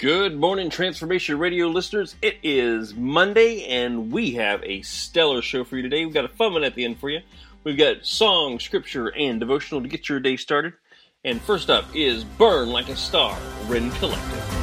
Good morning, Transformation Radio listeners. It is Monday, and we have a stellar show for you today. We've got a fun one at the end for you. We've got song, scripture, and devotional to get your day started. And first up is Burn Like a Star, Rend Collective.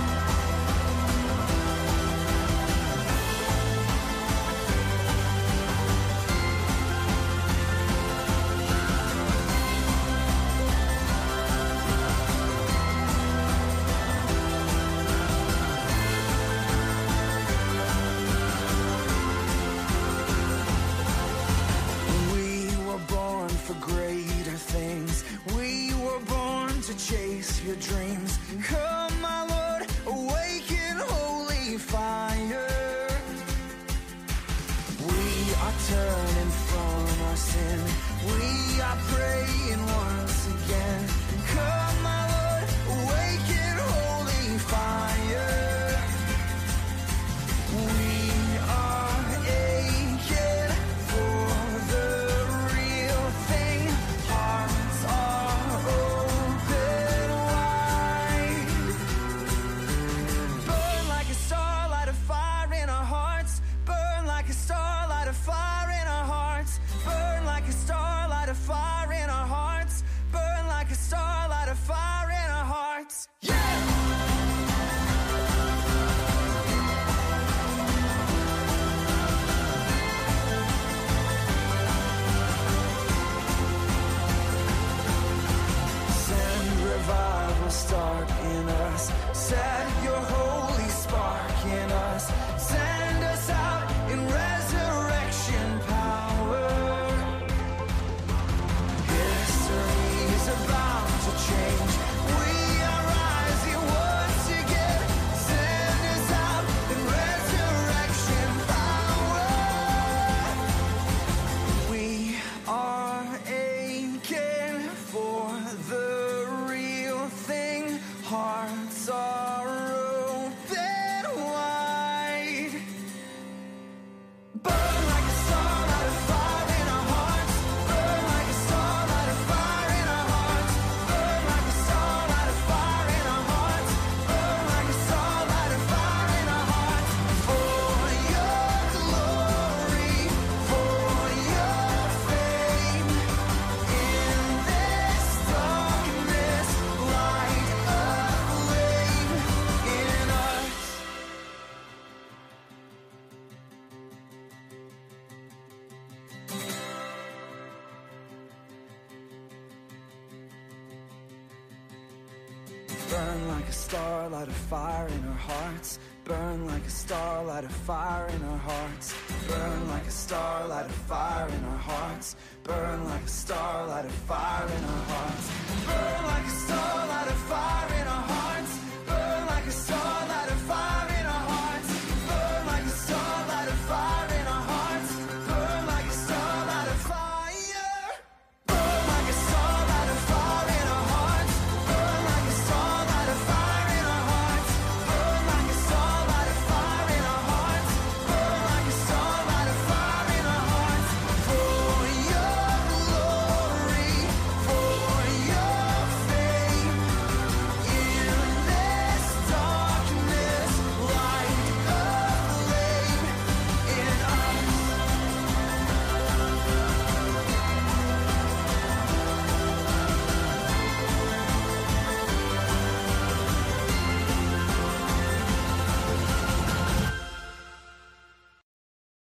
Fire in our hearts. Burn like a star, light a fire in our hearts. Burn like a star, light a fire in our hearts. Burn like a star, light a fire in our hearts. Burn like a star, light a fire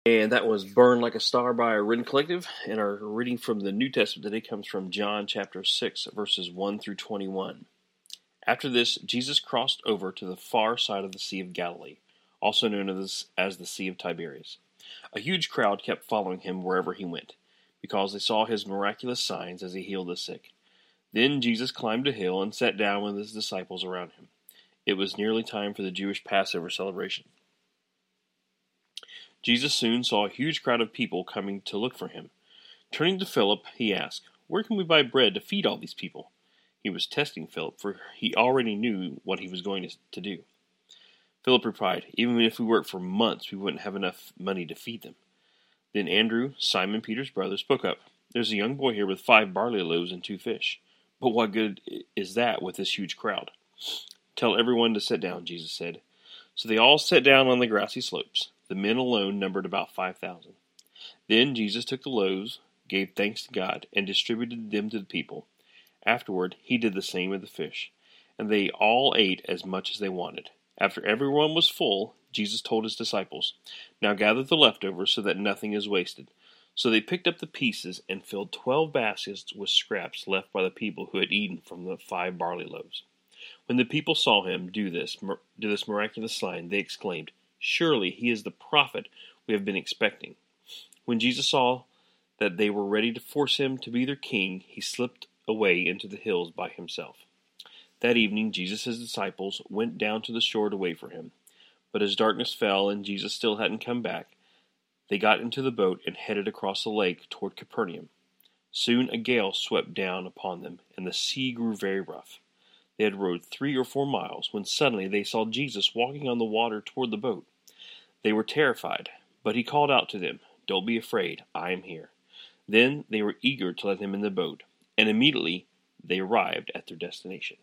And that was Burn Like a Star by Rend Collective. And our reading from the New Testament today comes from John chapter 6, verses 1 through 21. After this, Jesus crossed over to the far side of the Sea of Galilee, also known as, as the Sea of Tiberias. A huge crowd kept following him wherever he went, because they saw his miraculous signs as he healed the sick. Then Jesus climbed a hill and sat down with his disciples around him. It was nearly time for the Jewish Passover celebration. Jesus soon saw a huge crowd of people coming to look for him. Turning to Philip, he asked, Where can we buy bread to feed all these people? He was testing Philip, for he already knew what he was going to do. Philip replied, Even if we worked for months, we wouldn't have enough money to feed them. Then Andrew, Simon Peter's brother, spoke up. There's a young boy here with five barley loaves and two fish. But what good is that with this huge crowd? Tell everyone to sit down, Jesus said. So they all sat down on the grassy slopes. The men alone numbered about five thousand. Then Jesus took the loaves, gave thanks to God, and distributed them to the people. Afterward, he did the same with the fish, and they all ate as much as they wanted. After everyone was full, Jesus told his disciples, Now gather the leftovers so that nothing is wasted. So they picked up the pieces and filled twelve baskets with scraps left by the people who had eaten from the five barley loaves. When the people saw him do this, do this miraculous sign, they exclaimed, Surely he is the prophet we have been expecting. When Jesus saw that they were ready to force him to be their king, he slipped away into the hills by himself. That evening, Jesus disciples went down to the shore to wait for him. But as darkness fell and Jesus still hadn't come back, they got into the boat and headed across the lake toward Capernaum. Soon a gale swept down upon them, and the sea grew very rough. They had rowed three or four miles when suddenly they saw Jesus walking on the water toward the boat. They were terrified, but he called out to them, Don't be afraid, I am here. Then they were eager to let him in the boat, and immediately they arrived at their destination.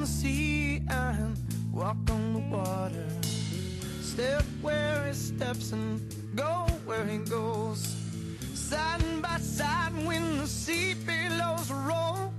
The sea and walk on the water. Step where he steps and go where he goes. Side by side when the sea billows roll.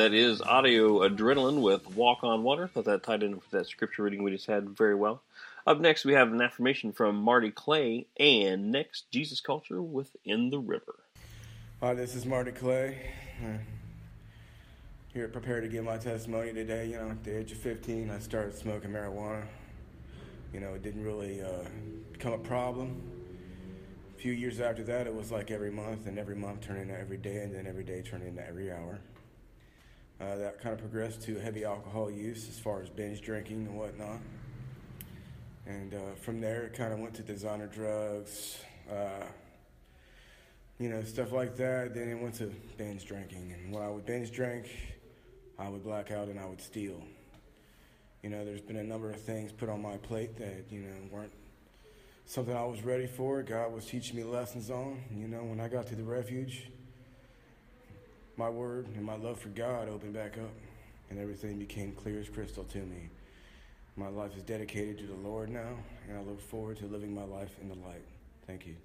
That is Audio Adrenaline with Walk on Water. Thought that tied in with that scripture reading we just had very well. Up next, we have an affirmation from Marty Clay, and next, Jesus Culture Within the River. Hi, this is Marty Clay. Here prepared to give my testimony today. You know, at the age of 15, I started smoking marijuana. You know, it didn't really uh, become a problem. A few years after that, it was like every month, and every month turned into every day, and then every day turned into every hour. Uh, that kind of progressed to heavy alcohol use as far as binge drinking and whatnot. And uh, from there, it kind of went to designer drugs, uh, you know, stuff like that. Then it went to binge drinking. And when I would binge drink, I would black out and I would steal. You know, there's been a number of things put on my plate that, you know, weren't something I was ready for. God was teaching me lessons on. You know, when I got to the refuge, my word and my love for God opened back up, and everything became clear as crystal to me. My life is dedicated to the Lord now, and I look forward to living my life in the light. Thank you.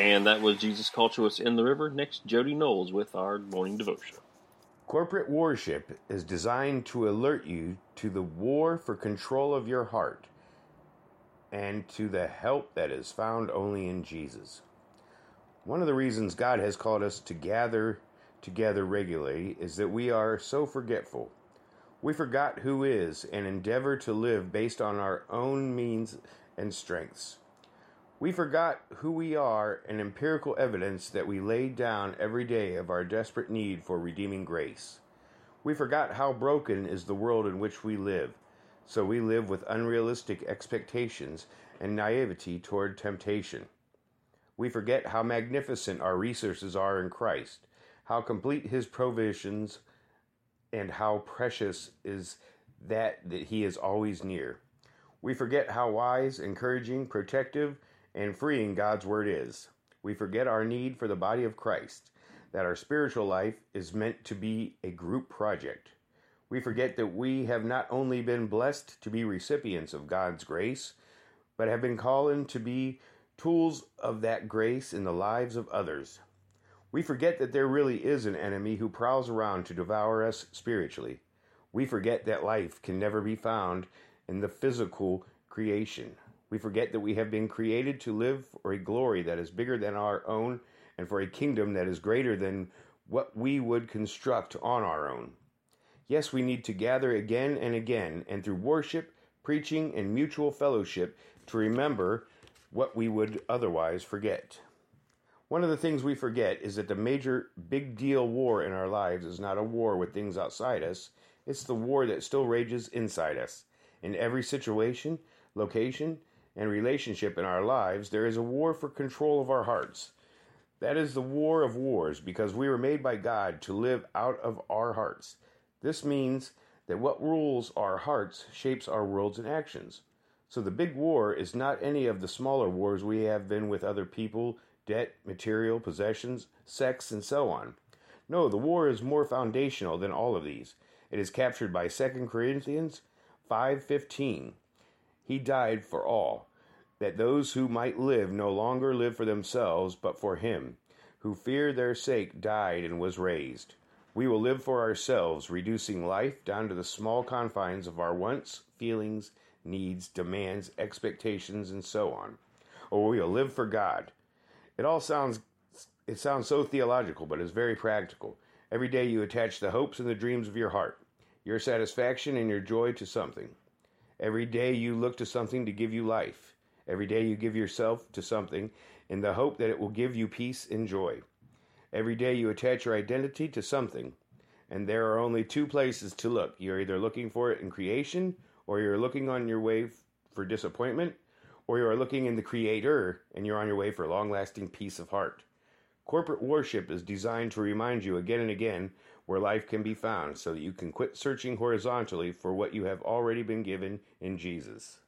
And that was Jesus Us in the River. Next, Jody Knowles with our morning devotion. Corporate worship is designed to alert you to the war for control of your heart and to the help that is found only in Jesus. One of the reasons God has called us to gather together regularly is that we are so forgetful. We forgot who is and endeavor to live based on our own means and strengths. We forgot who we are and empirical evidence that we laid down every day of our desperate need for redeeming grace. We forgot how broken is the world in which we live, so we live with unrealistic expectations and naivety toward temptation. We forget how magnificent our resources are in Christ, how complete his provisions, and how precious is that that he is always near. We forget how wise, encouraging, protective, and freeing God's Word is. We forget our need for the body of Christ, that our spiritual life is meant to be a group project. We forget that we have not only been blessed to be recipients of God's grace, but have been called in to be tools of that grace in the lives of others. We forget that there really is an enemy who prowls around to devour us spiritually. We forget that life can never be found in the physical creation. We forget that we have been created to live for a glory that is bigger than our own and for a kingdom that is greater than what we would construct on our own. Yes, we need to gather again and again, and through worship, preaching, and mutual fellowship to remember what we would otherwise forget. One of the things we forget is that the major big deal war in our lives is not a war with things outside us, it's the war that still rages inside us. In every situation, location, and relationship in our lives, there is a war for control of our hearts. That is the war of wars because we were made by God to live out of our hearts. This means that what rules our hearts shapes our worlds and actions. So the big war is not any of the smaller wars we have been with other people, debt, material, possessions, sex, and so on. No, the war is more foundational than all of these. It is captured by 2 Corinthians 5:15. He died for all, that those who might live no longer live for themselves, but for him, who for their sake died and was raised. We will live for ourselves, reducing life down to the small confines of our wants, feelings, needs, demands, expectations, and so on. Or we will live for God. It all sounds it sounds so theological, but it's very practical. Every day you attach the hopes and the dreams of your heart, your satisfaction and your joy to something. Every day you look to something to give you life. Every day you give yourself to something in the hope that it will give you peace and joy. Every day you attach your identity to something, and there are only two places to look. You're either looking for it in creation, or you're looking on your way for disappointment, or you are looking in the Creator and you're on your way for long lasting peace of heart. Corporate worship is designed to remind you again and again where life can be found so that you can quit searching horizontally for what you have already been given in Jesus.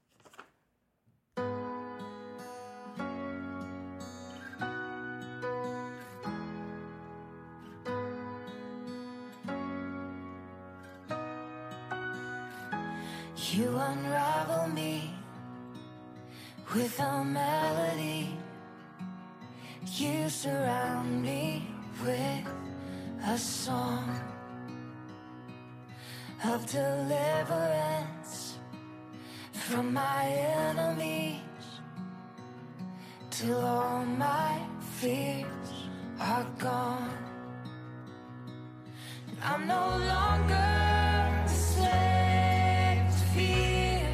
Of deliverance from my enemies till all my fears are gone. I'm no longer a slave to fear.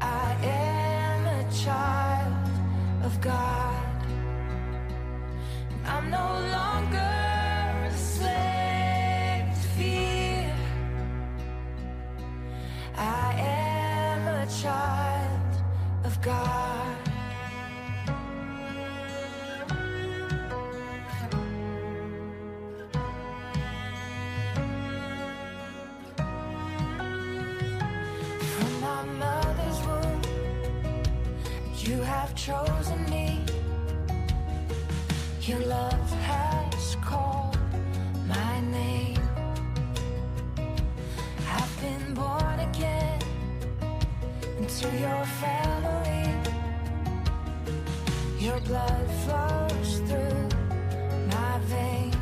I am a child of God. Your blood flows through my veins.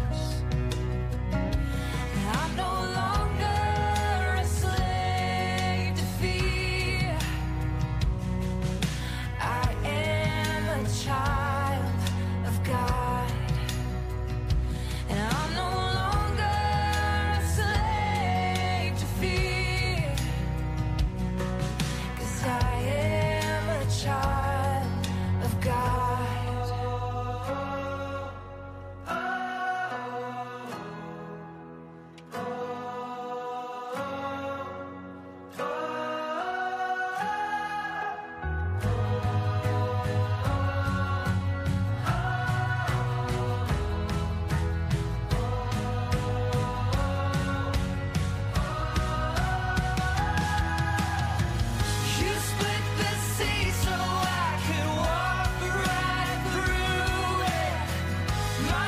My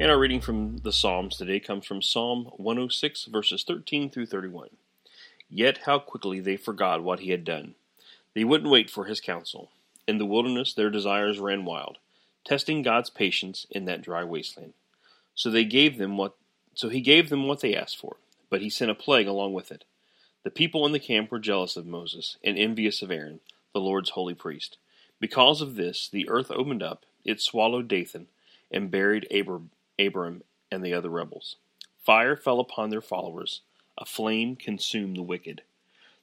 And our reading from the Psalms today comes from Psalm 106, verses 13 through 31. Yet how quickly they forgot what he had done. They wouldn't wait for his counsel. In the wilderness their desires ran wild, testing God's patience in that dry wasteland. So they gave them what so he gave them what they asked for, but he sent a plague along with it. The people in the camp were jealous of Moses and envious of Aaron, the Lord's holy priest. Because of this, the earth opened up, it swallowed Dathan, and buried Abiram, Abiram and the other rebels. Fire fell upon their followers, a flame consumed the wicked.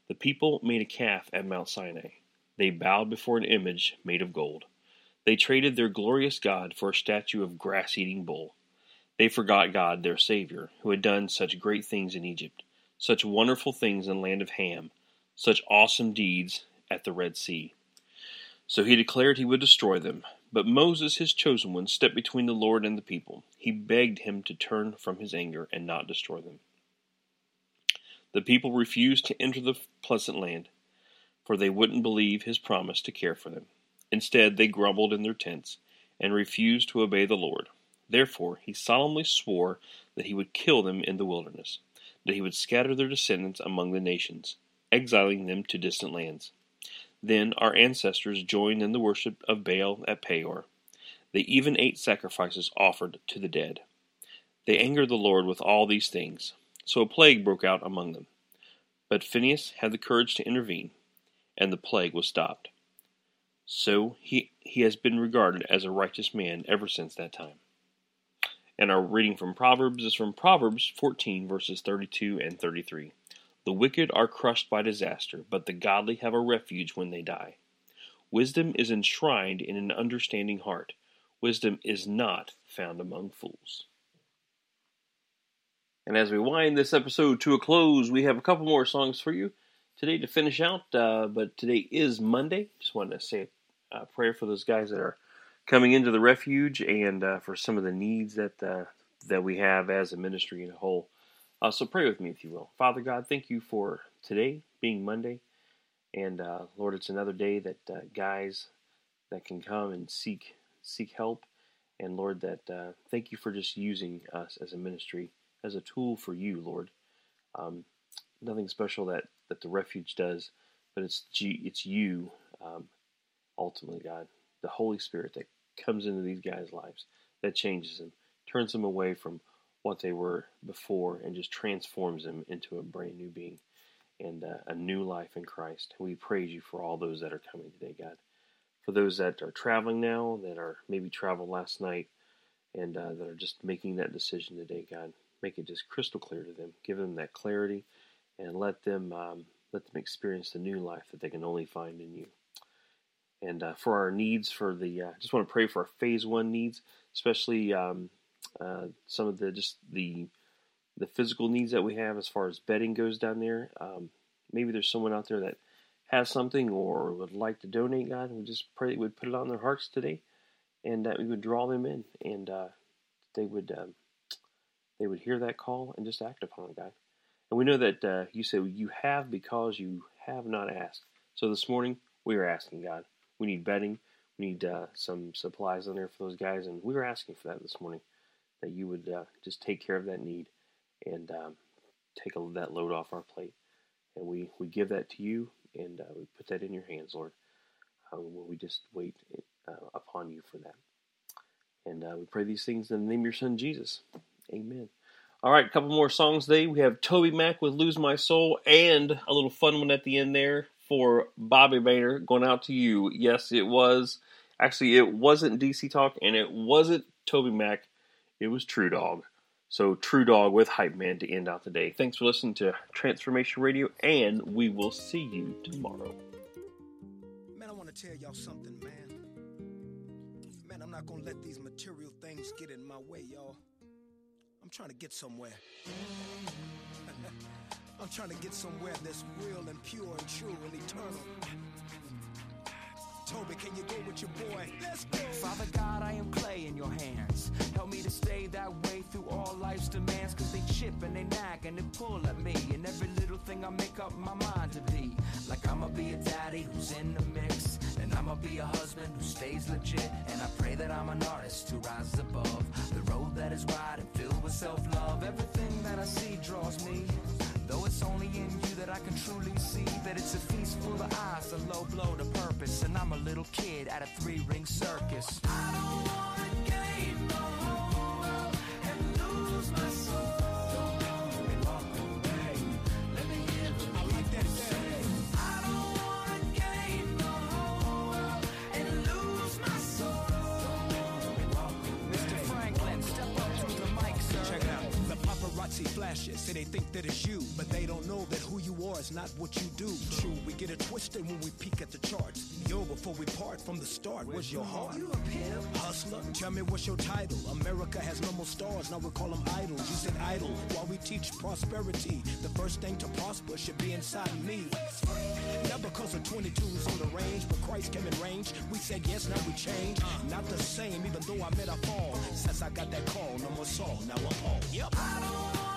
The people made a calf at Mount Sinai. They bowed before an image made of gold. They traded their glorious God for a statue of grass eating bull. They forgot God, their Savior, who had done such great things in Egypt, such wonderful things in the land of Ham, such awesome deeds at the Red Sea. So he declared he would destroy them. But Moses, his chosen one, stepped between the Lord and the people. He begged him to turn from his anger and not destroy them. The people refused to enter the pleasant land, for they wouldn't believe his promise to care for them. Instead, they grumbled in their tents and refused to obey the Lord. Therefore, he solemnly swore that he would kill them in the wilderness, that he would scatter their descendants among the nations, exiling them to distant lands. Then our ancestors joined in the worship of Baal at Peor. They even ate sacrifices offered to the dead. They angered the Lord with all these things, so a plague broke out among them. But Phinehas had the courage to intervene, and the plague was stopped. So he, he has been regarded as a righteous man ever since that time. And our reading from Proverbs is from Proverbs 14, verses 32 and 33. The wicked are crushed by disaster, but the godly have a refuge when they die. Wisdom is enshrined in an understanding heart. Wisdom is not found among fools. And as we wind this episode to a close, we have a couple more songs for you today to finish out. Uh, but today is Monday. Just wanted to say a prayer for those guys that are coming into the refuge and uh, for some of the needs that uh, that we have as a ministry in a whole. Uh, so pray with me if you will. Father God, thank you for today being Monday. And uh, Lord, it's another day that uh, guys that can come and seek seek help. And Lord, that uh, thank you for just using us as a ministry, as a tool for you, Lord. Um, nothing special that, that the refuge does, but it's G, it's you, um, ultimately, God, the Holy Spirit that comes into these guys' lives, that changes them, turns them away from what they were before, and just transforms them into a brand new being. and uh, a new life in Christ. We praise you for all those that are coming today, God. For those that are traveling now, that are maybe traveled last night, and uh, that are just making that decision today, God, make it just crystal clear to them. Give them that clarity, and let them um, let them experience the new life that they can only find in you. And uh, for our needs, for the uh, just want to pray for our phase one needs, especially um, uh, some of the just the the physical needs that we have as far as bedding goes down there. Um, maybe there's someone out there that has something or would like to donate, God. We just pray that we would put it on their hearts today, and that we would draw them in, and uh, they would um, they would hear that call and just act upon it, God. And we know that uh, you said you have because you have not asked. So this morning we are asking God. We need bedding. We need uh, some supplies on there for those guys, and we were asking for that this morning. That you would uh, just take care of that need and um, take a, that load off our plate. And we, we give that to you, and uh, we put that in your hands, Lord. Uh, we just wait uh, upon you for that. And uh, we pray these things in the name of your Son, Jesus. Amen. All right, a couple more songs today. We have TobyMac with Lose My Soul and a little fun one at the end there for Bobby Boehner going out to you. Yes, it was. Actually, it wasn't DC Talk and it wasn't TobyMac. It was TruDog. So, TruDog with Hype Man to end out the day. Thanks for listening to Transformation Radio, and we will see you tomorrow. Man, I want to tell y'all something, man. Man, I'm not to let these material things get in my way, y'all. I'm trying to get somewhere. I'm trying to get somewhere that's real and pure and true and eternal. Toby, can you go with your boy? Let's go. Father God, I am clay in your hands. Help me to stay that way through all life's demands. Cause they chip and they nag and they pull at me. And every little thing I make up my mind to be. Like I'ma be a daddy who's in the mix. And I'ma be a husband who stays legit. And I pray that I'm an artist who rises above. The road that is wide and filled with self love. Everything that I see draws me. Though it's only in you that I can truly see that it's a feast full of eyes, a low blow to purpose. And I'm a little kid at a three ring circus. I don't wanna flashes say they think that it's you, but they don't know that who you are is not what you do. True, we get it twisted when we peek at the charts. Yo, before we part from the start, where's your heart? You a pimp? Hustler, tell me what's your title? America has no more stars, now we call them idols. You said idol, while we teach prosperity. The first thing to prosper should be inside me. Not because of 22s on the range, but Christ came in range. We said yes, now we change. Not the same, even though I met a fall. Since I got that call, no more Saul, now I'm Paul. Yep. I don't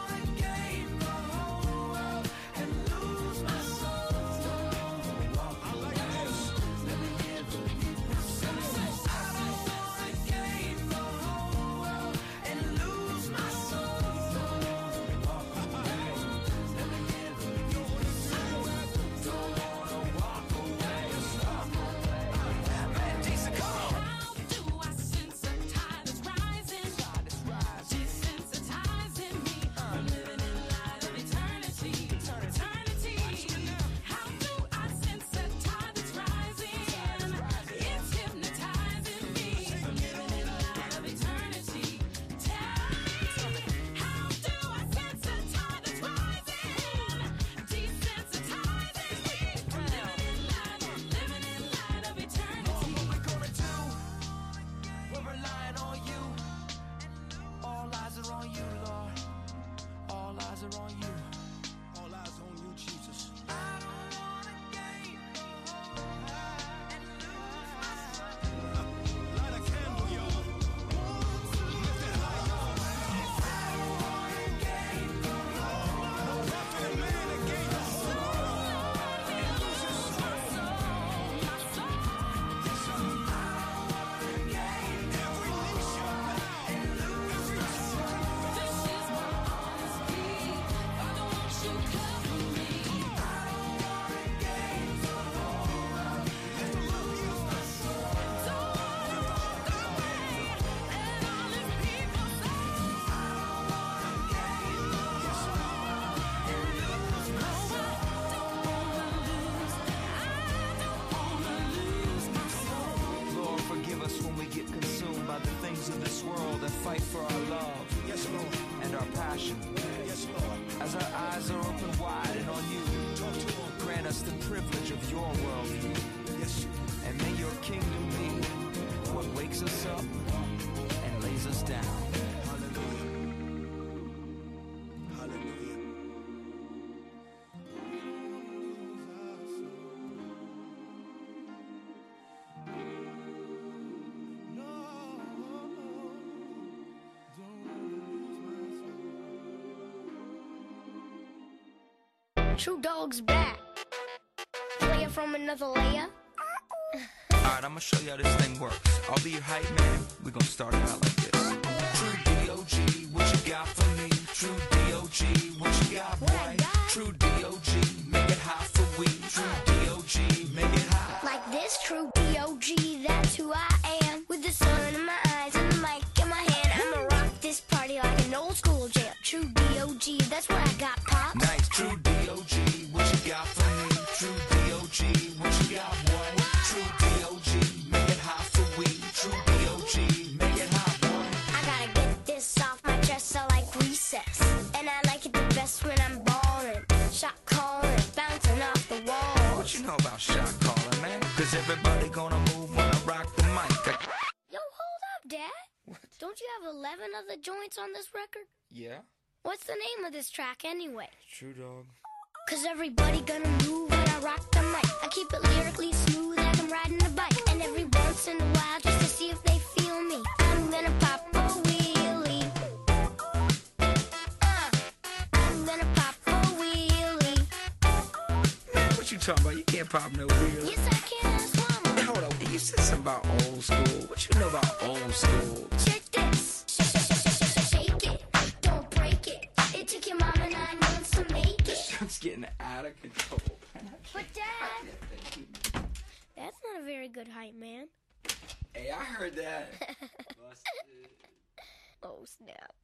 TruDog's back. Player from another layer. Alright, I'm gonna show you how this thing works. I'll be your hype man. We're gonna start it out like this. True D.O.G., what you got for me? True yeah? What's the name of this track anyway? TruDog. Cause everybody gonna move when I rock the mic. I keep it lyrically smooth like I'm riding a bike. And every once in a while, just to see if they feel me, I'm gonna pop a wheelie. Uh, I'm gonna pop a wheelie. Man, what you talking about? You can't pop no wheel. Yes, I can, ask hold on. You said something about old school. What you know about old school? Check getting out of control. But dad, that's not a very good hype, man. Hey, I heard that. Oh snap.